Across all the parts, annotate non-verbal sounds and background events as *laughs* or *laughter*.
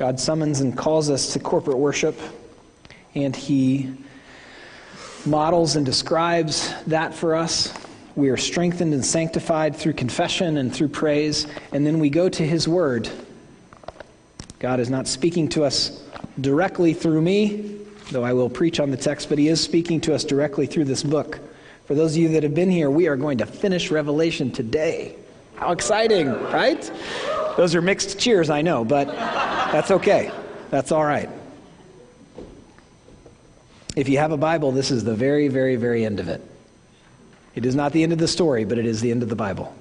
God summons and calls us to corporate worship, and He models and describes that for us. We are strengthened and sanctified through confession and through praise, and then we go to His Word. God is not speaking to us directly through me, though I will preach on the text, but He is speaking to us directly through this book. For those of you that have been here, we are going to finish Revelation today. How exciting, right? Those are mixed cheers, I know, but that's okay. That's all right. If you have a Bible, this is the very, very, very end of it. It is not the end of the story, but it is the end of the Bible.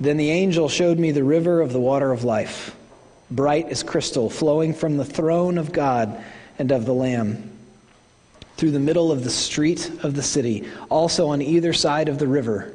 Then the angel showed me the river of the water of life, bright as crystal, flowing from the throne of God and of the Lamb through the middle of the street of the city, also on either side of the river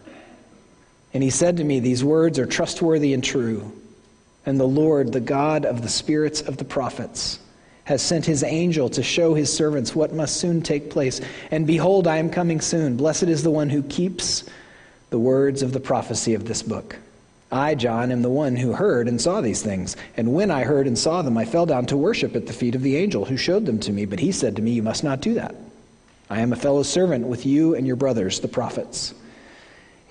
And he said to me, These words are trustworthy and true. And the Lord, the God of the spirits of the prophets, has sent his angel to show his servants what must soon take place. And behold, I am coming soon. Blessed is the one who keeps the words of the prophecy of this book. I, John, am the one who heard and saw these things. And when I heard and saw them, I fell down to worship at the feet of the angel who showed them to me. But he said to me, You must not do that. I am a fellow servant with you and your brothers, the prophets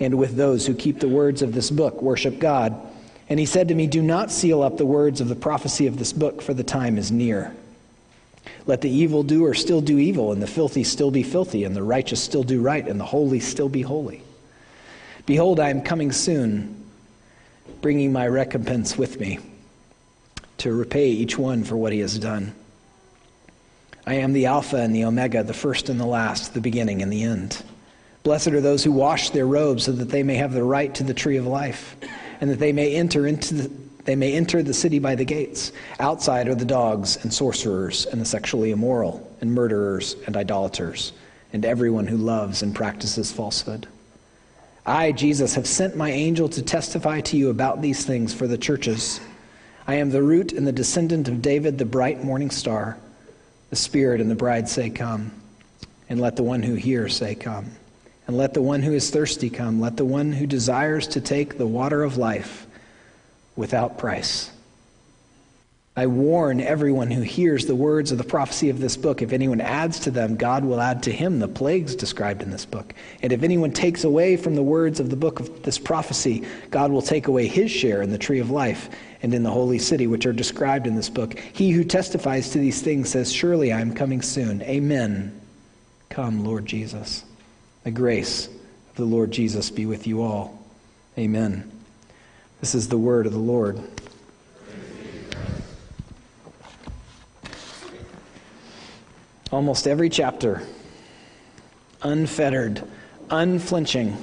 and with those who keep the words of this book worship God. And he said to me, Do not seal up the words of the prophecy of this book, for the time is near. Let the evildoer still do evil, and the filthy still be filthy, and the righteous still do right, and the holy still be holy. Behold, I am coming soon, bringing my recompense with me to repay each one for what he has done. I am the Alpha and the Omega, the first and the last, the beginning and the end. Blessed are those who wash their robes so that they may have the right to the tree of life and that they may enter into the, they may enter the city by the gates. Outside are the dogs and sorcerers and the sexually immoral and murderers and idolaters and everyone who loves and practices falsehood. I, Jesus, have sent my angel to testify to you about these things for the churches. I am the root and the descendant of David, the bright morning star. The Spirit and the bride say, Come. And let the one who hears say, Come. And let the one who is thirsty come. Let the one who desires to take the water of life without price. I warn everyone who hears the words of the prophecy of this book. If anyone adds to them, God will add to him the plagues described in this book. And if anyone takes away from the words of the book of this prophecy, God will take away his share in the tree of life and in the holy city, which are described in this book. He who testifies to these things says, Surely I am coming soon. Amen. Come, Lord Jesus. The grace of the Lord Jesus be with you all. Amen. This is the word of the Lord. Almost every chapter, unfettered, unflinching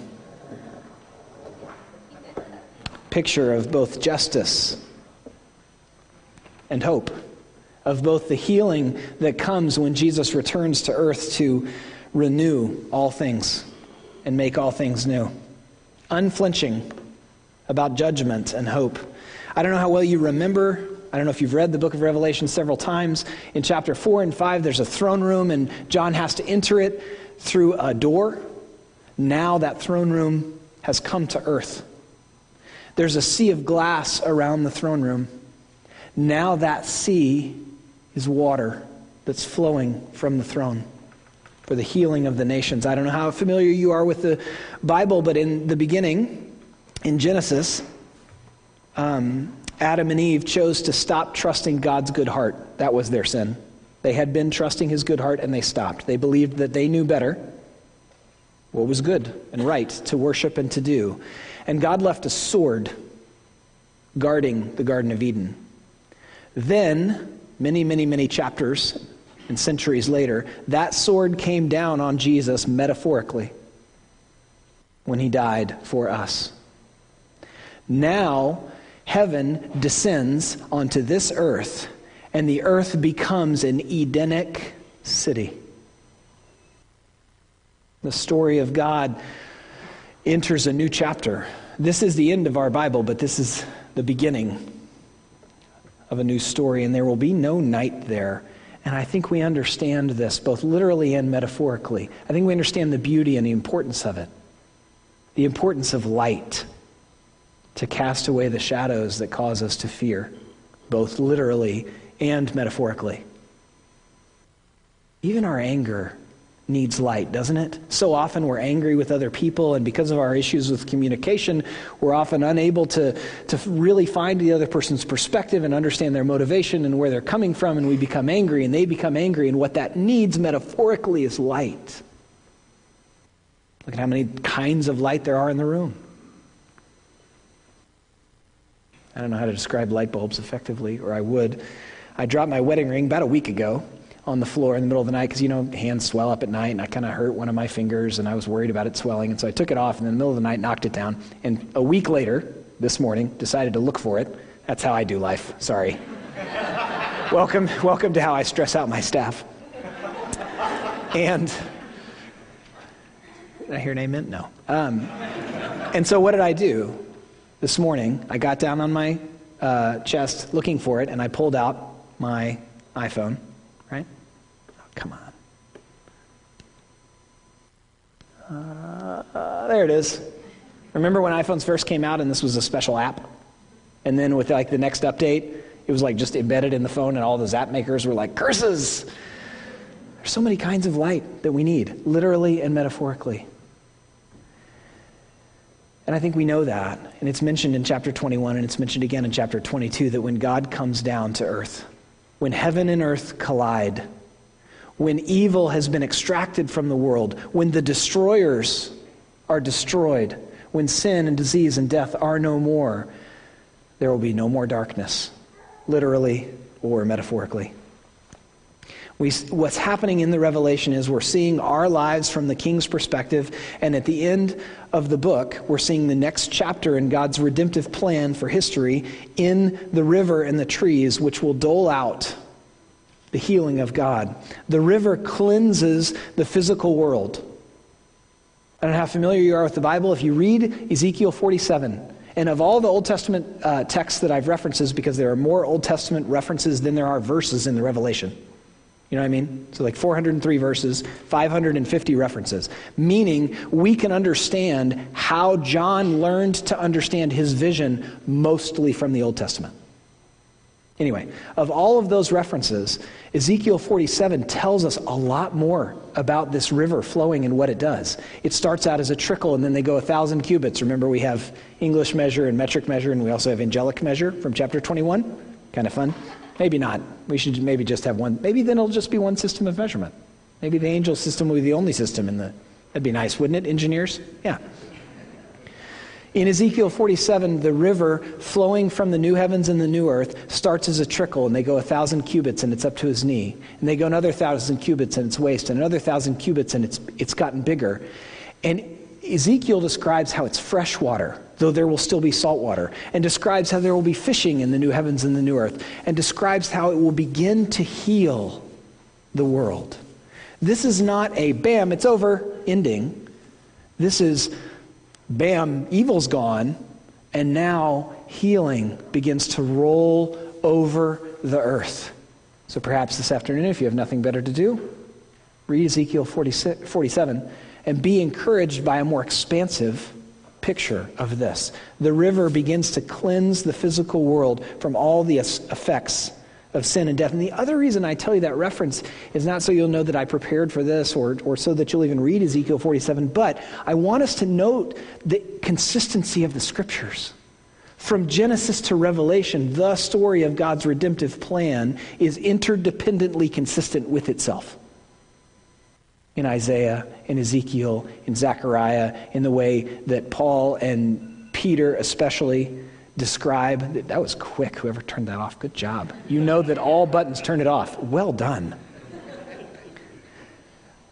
picture of both justice and hope, of both the healing that comes when Jesus returns to earth to renew all things and make all things new. Unflinching about judgment and hope. I don't know how well you remember. I don't know if you've read the book of Revelation several times. In chapter 4 and 5, there's a throne room, and John has to enter it through a door. Now that throne room has come to earth. There's a sea of glass around the throne room. Now that sea is water that's flowing from the throne for the healing of the nations. I don't know how familiar you are with the Bible, but in the beginning, in Genesis, um, Adam and Eve chose to stop trusting God's good heart. That was their sin. They had been trusting his good heart and they stopped. They believed that they knew better what was good and right to worship and to do. And God left a sword guarding the Garden of Eden. Then, many, many, many chapters and centuries later, that sword came down on Jesus metaphorically when he died for us. Now, heaven descends onto this earth and the earth becomes an Edenic city. The story of God enters a new chapter. This is the end of our Bible, but this is the beginning of a new story, and there will be no night there. And I think we understand this both literally and metaphorically. I think we understand the beauty and the importance of it, the importance of light to cast away the shadows that cause us to fear, both literally and metaphorically. Even our anger needs light, doesn't it? So often we're angry with other people, and because of our issues with communication, we're often unable to, to really find the other person's perspective and understand their motivation and where they're coming from, and we become angry, and they become angry, and what that needs metaphorically is light. Look at how many kinds of light there are in the room. I don't know how to describe light bulbs effectively, or I would. I dropped my wedding ring about a week ago on the floor in the middle of the night because, you know, hands swell up at night and I kind of hurt one of my fingers and I was worried about it swelling. And so I took it off and in the middle of the night knocked it down. And a week later, this morning, decided to look for it. That's how I do life. Sorry. *laughs* welcome, welcome to how I stress out my staff. And did I hear an amen? No. Um, and so what did I do this morning? I got down on my uh, chest looking for it and I pulled out my iPhone Come on. Uh, there it is. Remember when iPhones first came out and this was a special app? And then with like the next update, it was like just embedded in the phone and all the Zap makers were like, curses! There's so many kinds of light that we need, literally and metaphorically. And I think we know that. And it's mentioned in chapter 21 and it's mentioned again in chapter 22 that when God comes down to earth, when heaven and earth collide, when evil has been extracted from the world, when the destroyers are destroyed, when sin and disease and death are no more, there will be no more darkness, literally or metaphorically. We, what's happening in the Revelation is we're seeing our lives from the king's perspective, and at the end of the book, we're seeing the next chapter in God's redemptive plan for history in the river and the trees, which will dole out the healing of God. The river cleanses the physical world. I don't know how familiar you are with the Bible. If you read Ezekiel 47, and of all the Old Testament uh, texts that I've references, because there are more Old Testament references than there are verses in the Revelation. You know what I mean? So, like 403 verses, 550 references. Meaning, we can understand how John learned to understand his vision mostly from the Old Testament. Anyway, of all of those references, Ezekiel 47 tells us a lot more about this river flowing and what it does. It starts out as a trickle and then they go a thousand cubits. Remember, we have English measure and metric measure, and we also have angelic measure from chapter 21. Kind of fun. Maybe not. We should maybe just have one. Maybe then it'll just be one system of measurement. Maybe the angel system will be the only system in the. That'd be nice, wouldn't it, engineers? Yeah. In Ezekiel 47, the river flowing from the new heavens and the new earth starts as a trickle, and they go a thousand cubits, and it's up to his knee. And they go another thousand cubits, and it's waist, and another thousand cubits, and it's, it's gotten bigger. And Ezekiel describes how it's fresh water, though there will still be salt water, and describes how there will be fishing in the new heavens and the new earth, and describes how it will begin to heal the world. This is not a bam, it's over ending. This is bam, evil's gone, and now healing begins to roll over the earth. So perhaps this afternoon, if you have nothing better to do, read Ezekiel 47 and be encouraged by a more expansive picture of this. The river begins to cleanse the physical world from all the effects of sin and death. And the other reason I tell you that reference is not so you'll know that I prepared for this or, or so that you'll even read Ezekiel 47, but I want us to note the consistency of the scriptures. From Genesis to Revelation, the story of God's redemptive plan is interdependently consistent with itself. In Isaiah, in Ezekiel, in Zechariah, in the way that Paul and Peter especially describe. That was quick, whoever turned that off. Good job. You know that all buttons turn it off. Well done.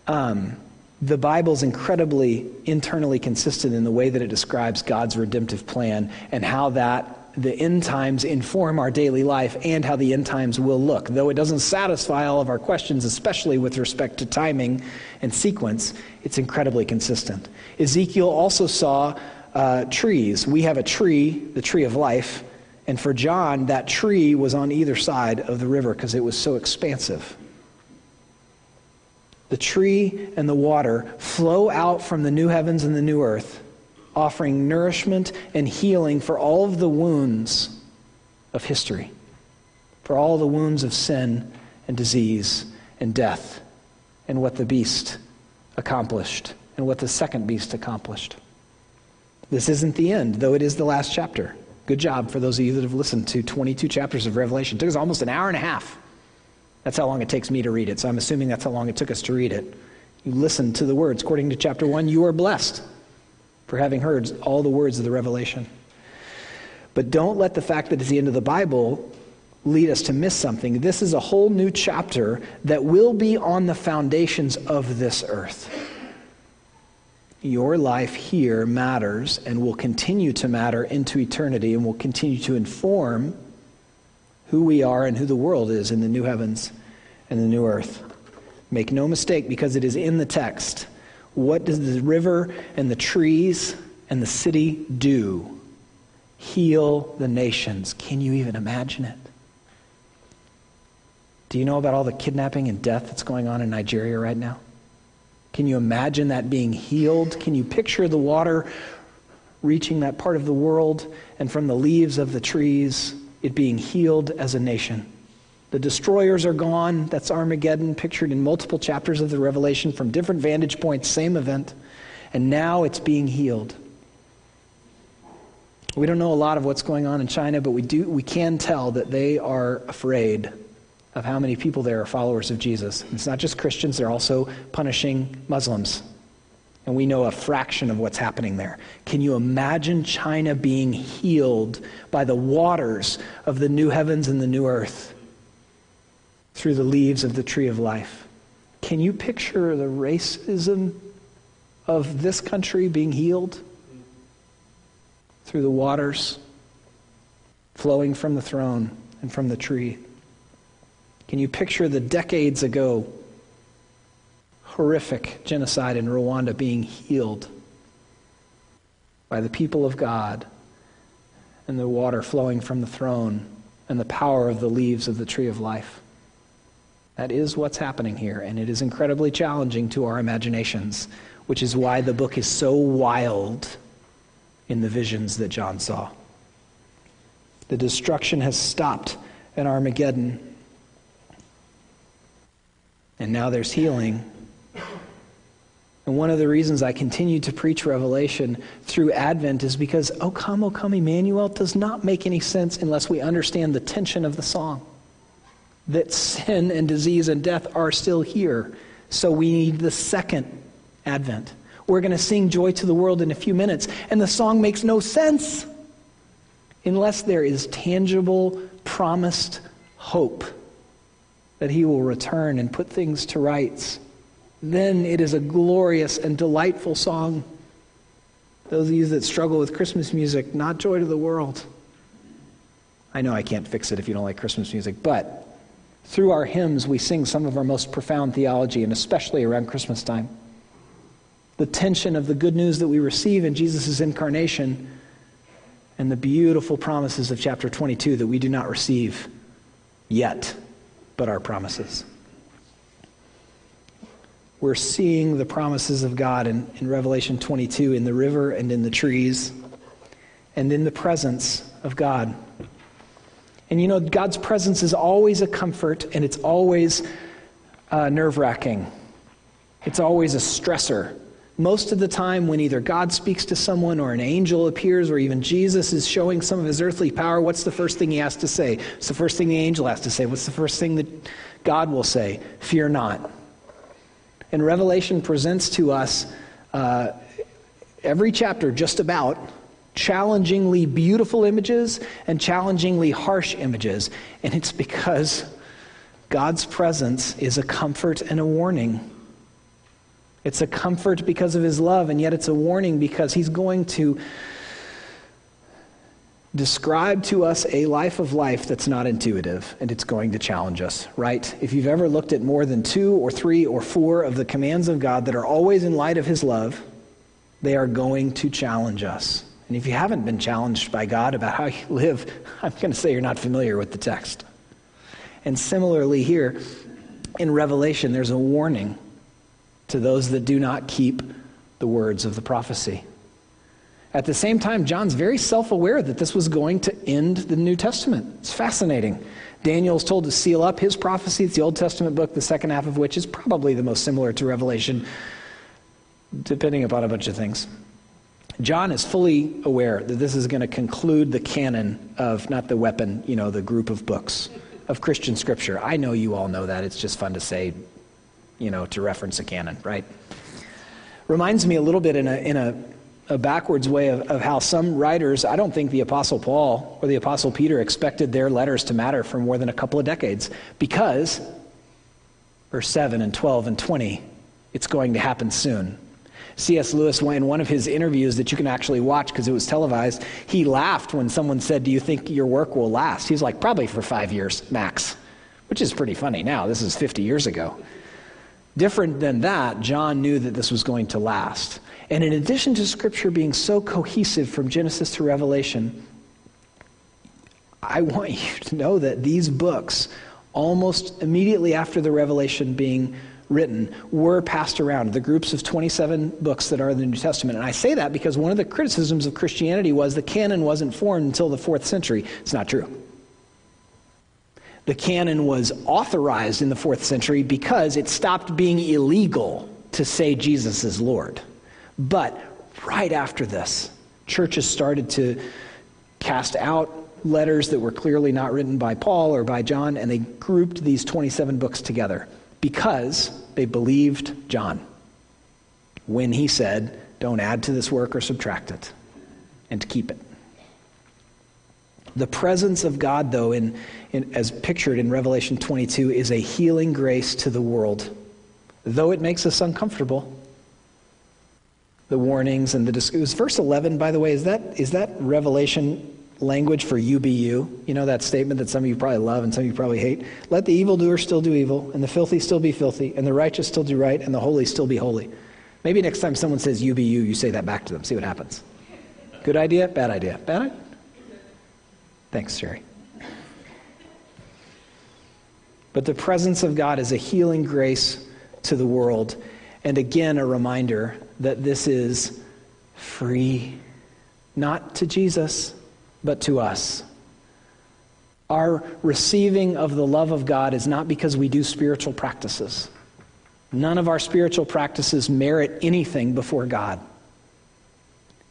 Um, the Bible's incredibly internally consistent in the way that it describes God's redemptive plan and how that the end times inform our daily life and how the end times will look. Though it doesn't satisfy all of our questions, especially with respect to timing and sequence, it's incredibly consistent. Ezekiel also saw uh, trees. We have a tree, the tree of life, and for John, that tree was on either side of the river because it was so expansive. The tree and the water flow out from the new heavens and the new earth offering nourishment and healing for all of the wounds of history, for all the wounds of sin and disease and death, and what the beast accomplished, and what the second beast accomplished. This isn't the end, though it is the last chapter. Good job for those of you that have listened to 22 chapters of Revelation. It took us almost an hour and a half. That's how long it takes me to read it, so I'm assuming that's how long it took us to read it. You listen to the words. According to chapter 1, you are blessed for having heard all the words of the revelation. But don't let the fact that it's the end of the Bible lead us to miss something. This is a whole new chapter that will be on the foundations of this earth. Your life here matters and will continue to matter into eternity and will continue to inform who we are and who the world is in the new heavens and the new earth. Make no mistake, because it is in the text what does the river and the trees and the city do? Heal the nations. Can you even imagine it? Do you know about all the kidnapping and death that's going on in Nigeria right now? Can you imagine that being healed? Can you picture the water reaching that part of the world and from the leaves of the trees, it being healed as a nation? The destroyers are gone. That's Armageddon, pictured in multiple chapters of the Revelation from different vantage points, same event. And now it's being healed. We don't know a lot of what's going on in China, but we, do, we can tell that they are afraid of how many people there are followers of Jesus. It's not just Christians, they're also punishing Muslims. And we know a fraction of what's happening there. Can you imagine China being healed by the waters of the new heavens and the new earth? through the leaves of the tree of life. Can you picture the racism of this country being healed through the waters flowing from the throne and from the tree? Can you picture the decades ago horrific genocide in Rwanda being healed by the people of God and the water flowing from the throne and the power of the leaves of the tree of life? That is what's happening here, and it is incredibly challenging to our imaginations, which is why the book is so wild in the visions that John saw. The destruction has stopped at Armageddon, and now there's healing. And one of the reasons I continue to preach Revelation through Advent is because O come, O come, Emmanuel does not make any sense unless we understand the tension of the song that sin and disease and death are still here. So we need the second advent. We're going to sing Joy to the World in a few minutes, and the song makes no sense unless there is tangible, promised hope that He will return and put things to rights. Then it is a glorious and delightful song. Those of you that struggle with Christmas music, not Joy to the World. I know I can't fix it if you don't like Christmas music, but through our hymns, we sing some of our most profound theology, and especially around Christmas time. The tension of the good news that we receive in Jesus' incarnation and the beautiful promises of chapter 22 that we do not receive yet, but our promises. We're seeing the promises of God in, in Revelation 22 in the river and in the trees and in the presence of God. And you know, God's presence is always a comfort and it's always uh, nerve wracking. It's always a stressor. Most of the time, when either God speaks to someone or an angel appears or even Jesus is showing some of his earthly power, what's the first thing he has to say? It's the first thing the angel has to say. What's the first thing that God will say? Fear not. And Revelation presents to us uh, every chapter just about challengingly beautiful images and challengingly harsh images. And it's because God's presence is a comfort and a warning. It's a comfort because of his love, and yet it's a warning because he's going to describe to us a life of life that's not intuitive, and it's going to challenge us, right? If you've ever looked at more than two or three or four of the commands of God that are always in light of His love, they are going to challenge us. And if you haven't been challenged by God about how you live, *laughs* I'm going to say you're not familiar with the text. And similarly, here in Revelation, there's a warning to those that do not keep the words of the prophecy. At the same time, John's very self aware that this was going to end the New Testament. It's fascinating. Daniel's told to seal up his prophecy. It's the Old Testament book, the second half of which is probably the most similar to Revelation, depending upon a bunch of things. John is fully aware that this is going to conclude the canon of, not the weapon, you know, the group of books of Christian scripture. I know you all know that. It's just fun to say, you know, to reference a canon, right? Reminds me a little bit in a, in a a backwards way of, of how some writers, I don't think the Apostle Paul or the Apostle Peter expected their letters to matter for more than a couple of decades because, verse 7 and 12 and 20, it's going to happen soon. C.S. Lewis, in one of his interviews that you can actually watch because it was televised, he laughed when someone said, Do you think your work will last? He's like, Probably for five years max, which is pretty funny now. This is 50 years ago. Different than that, John knew that this was going to last. And in addition to Scripture being so cohesive from Genesis to Revelation, I want you to know that these books, almost immediately after the Revelation being written, were passed around. The groups of 27 books that are in the New Testament. And I say that because one of the criticisms of Christianity was the canon wasn't formed until the fourth century. It's not true. The canon was authorized in the fourth century because it stopped being illegal to say Jesus is Lord. But right after this, churches started to cast out letters that were clearly not written by Paul or by John, and they grouped these 27 books together because they believed John when he said, Don't add to this work or subtract it, and keep it. The presence of God, though, in, in, as pictured in Revelation 22, is a healing grace to the world. Though it makes us uncomfortable, the warnings and the was verse 11 by the way is that is that revelation language for be you know that statement that some of you probably love and some of you probably hate? Let the evildoer still do evil and the filthy still be filthy and the righteous still do right and the holy still be holy. Maybe next time someone says you you say that back to them. See what happens. Good idea? Bad idea? Bad? idea? Thanks jerry but the presence of god is a healing grace to the world and again, a reminder that this is free, not to Jesus, but to us. Our receiving of the love of God is not because we do spiritual practices. None of our spiritual practices merit anything before God.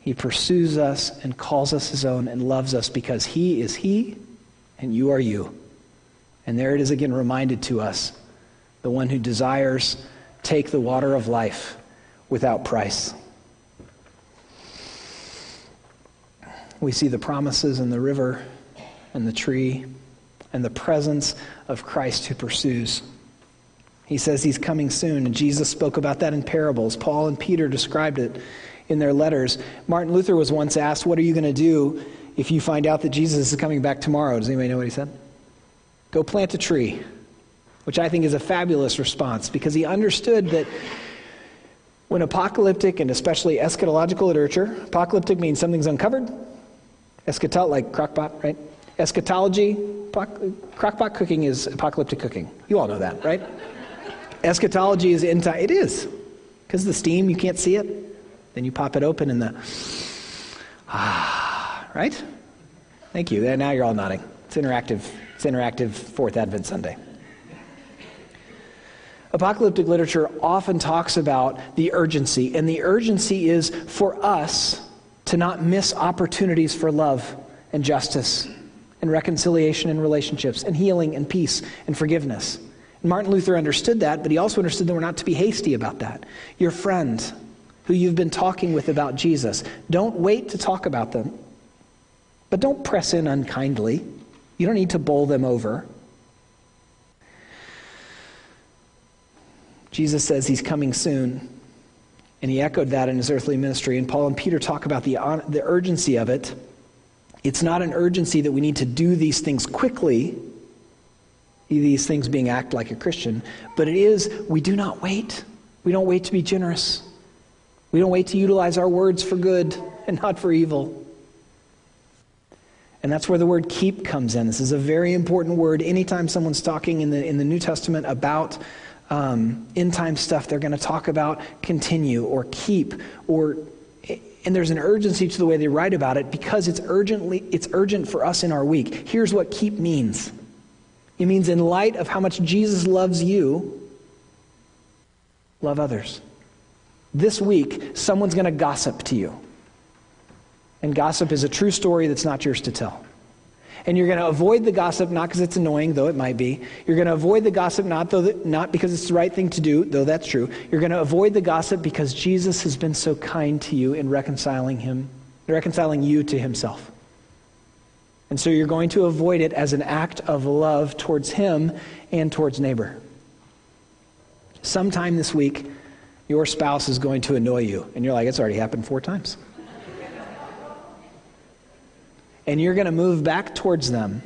He pursues us and calls us his own and loves us because he is he and you are you. And there it is again reminded to us the one who desires take the water of life without price. We see the promises in the river and the tree and the presence of Christ who pursues. He says he's coming soon, and Jesus spoke about that in parables. Paul and Peter described it in their letters. Martin Luther was once asked, What are you going to do if you find out that Jesus is coming back tomorrow? Does anybody know what he said? Go plant a tree which I think is a fabulous response because he understood that when apocalyptic and especially eschatological literature, apocalyptic means something's uncovered, eschatology, like crockpot, right? Eschatology, crockpot cooking is apocalyptic cooking. You all know that, right? Eschatology is time. It is. Because the steam, you can't see it. Then you pop it open and the, ah, right? Thank you. And now you're all nodding. It's interactive. It's interactive Fourth Advent Sunday. Apocalyptic literature often talks about the urgency, and the urgency is for us to not miss opportunities for love and justice and reconciliation in relationships and healing and peace and forgiveness. And Martin Luther understood that, but he also understood that we're not to be hasty about that. Your friend who you've been talking with about Jesus, don't wait to talk about them, but don't press in unkindly. You don't need to bowl them over. Jesus says he's coming soon. And he echoed that in his earthly ministry. And Paul and Peter talk about the, the urgency of it It's not an urgency that we need to do these things quickly, these things being act like a Christian, but it is we do not wait. We don't wait to be generous. We don't wait to utilize our words for good and not for evil. And that's where the word keep comes in. This is a very important word. Anytime someone's talking in the, in the New Testament about um, end time stuff, they're going to talk about continue or keep or and there's an urgency to the way they write about it because it's urgently it's urgent for us in our week. Here's what keep means. It means in light of how much Jesus loves you, love others. This week, someone's going to gossip to you. And gossip is a true story that's not yours to tell. And you're going to avoid the gossip not because it's annoying, though it might be. You're going to avoid the gossip not, though not because it's the right thing to do, though that's true. You're going to avoid the gossip because Jesus has been so kind to you in reconciling him, reconciling you to himself. And so you're going to avoid it as an act of love towards him and towards neighbor. Sometime this week, your spouse is going to annoy you. And you're like, it's already happened four times and you're going to move back towards them.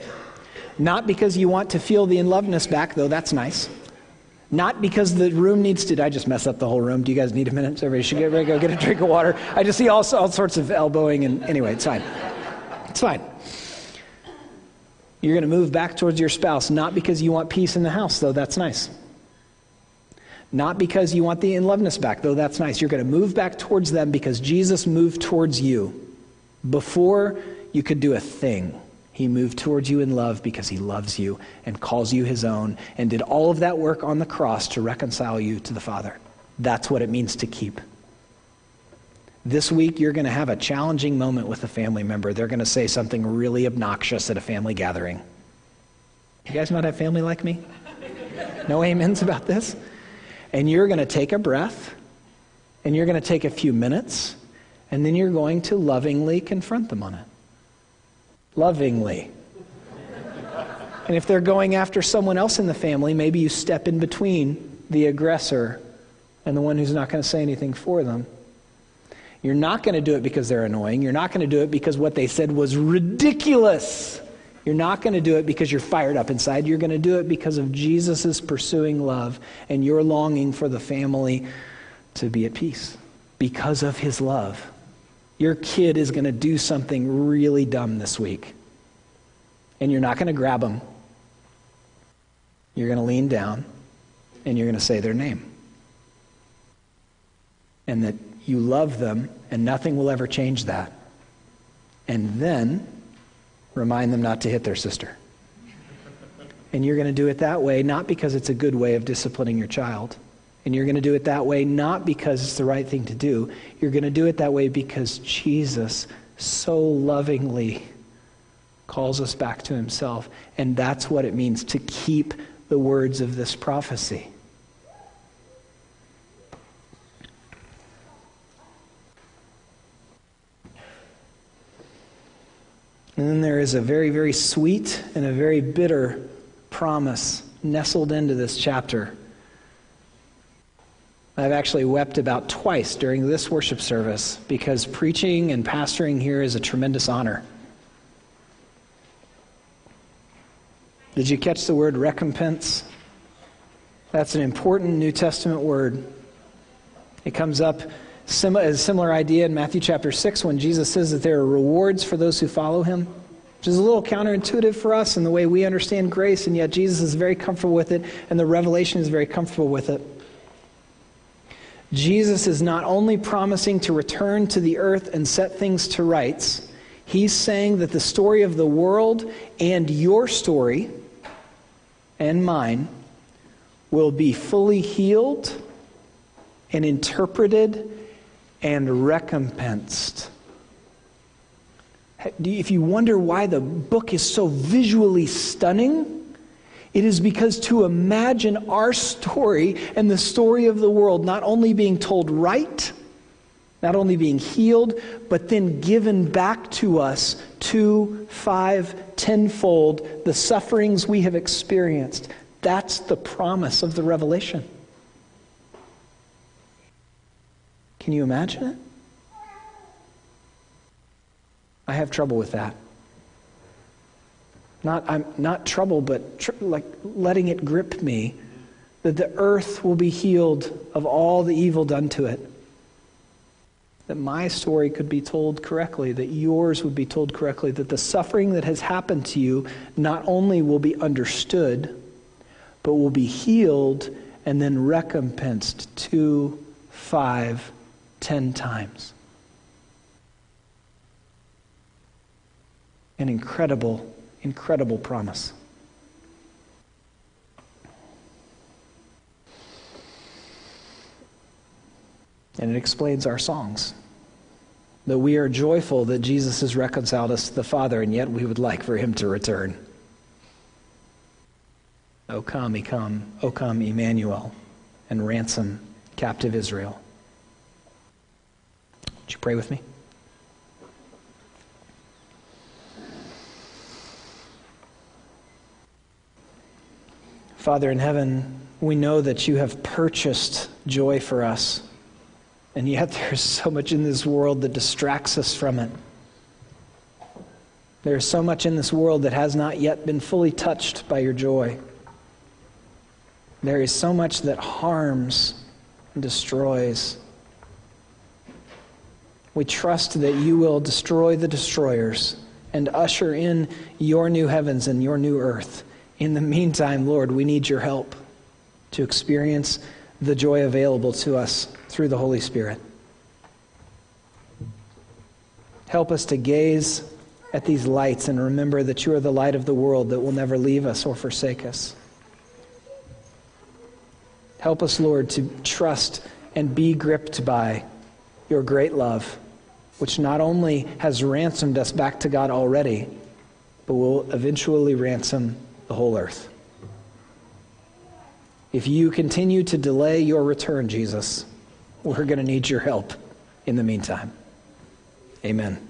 Not because you want to feel the inlovedness back, though that's nice. Not because the room needs to. I just mess up the whole room? Do you guys need a minute? Everybody should get ready to go get a drink of water. I just see all, all sorts of elbowing, and anyway, it's fine. It's fine. You're going to move back towards your spouse, not because you want peace in the house, though that's nice. Not because you want the inlovedness back, though that's nice. You're going to move back towards them because Jesus moved towards you before you could do a thing. He moved towards you in love because he loves you and calls you his own and did all of that work on the cross to reconcile you to the Father. That's what it means to keep. This week, you're going to have a challenging moment with a family member. They're going to say something really obnoxious at a family gathering. You guys not have family like me? No amens about this? And you're going to take a breath, and you're going to take a few minutes, and then you're going to lovingly confront them on it lovingly. And if they're going after someone else in the family, maybe you step in between the aggressor and the one who's not going to say anything for them. You're not going to do it because they're annoying. You're not going to do it because what they said was ridiculous. You're not going to do it because you're fired up inside. You're going to do it because of Jesus' pursuing love and your longing for the family to be at peace because of his love. Your kid is going to do something really dumb this week. And you're not going to grab them. You're going to lean down and you're going to say their name. And that you love them and nothing will ever change that. And then remind them not to hit their sister. And you're going to do it that way, not because it's a good way of disciplining your child and you're going to do it that way not because it's the right thing to do. You're going to do it that way because Jesus so lovingly calls us back to himself. And that's what it means to keep the words of this prophecy. And then there is a very, very sweet and a very bitter promise nestled into this chapter. I've actually wept about twice during this worship service because preaching and pastoring here is a tremendous honor. Did you catch the word recompense? That's an important New Testament word. It comes up as a similar idea in Matthew chapter 6 when Jesus says that there are rewards for those who follow him, which is a little counterintuitive for us in the way we understand grace, and yet Jesus is very comfortable with it, and the revelation is very comfortable with it. Jesus is not only promising to return to the earth and set things to rights, he's saying that the story of the world and your story and mine will be fully healed and interpreted and recompensed. If you wonder why the book is so visually stunning, it is because to imagine our story and the story of the world not only being told right, not only being healed, but then given back to us two, five, tenfold the sufferings we have experienced. That's the promise of the revelation. Can you imagine it? I have trouble with that. Not, I'm, not trouble, but tr- like letting it grip me, that the earth will be healed of all the evil done to it. That my story could be told correctly, that yours would be told correctly, that the suffering that has happened to you not only will be understood, but will be healed and then recompensed two, five, ten times. An incredible, incredible promise. And it explains our songs. That we are joyful that Jesus has reconciled us to the Father, and yet we would like for him to return. O come, come, O come, Emmanuel, and ransom captive Israel. Would you pray with me? Father in heaven, we know that you have purchased joy for us, and yet *laughs* there's so much in this world that distracts us from it. There is so much in this world that has not yet been fully touched by your joy. There is so much that harms and destroys. We trust that you will destroy the destroyers and usher in your new heavens and your new earth. In the meantime, Lord, we need your help to experience the joy available to us through the Holy Spirit. Help us to gaze at these lights and remember that you are the light of the world that will never leave us or forsake us. Help us, Lord, to trust and be gripped by your great love, which not only has ransomed us back to God already, but will eventually ransom the whole earth. If you continue to delay your return, Jesus, we're going to need your help in the meantime. Amen.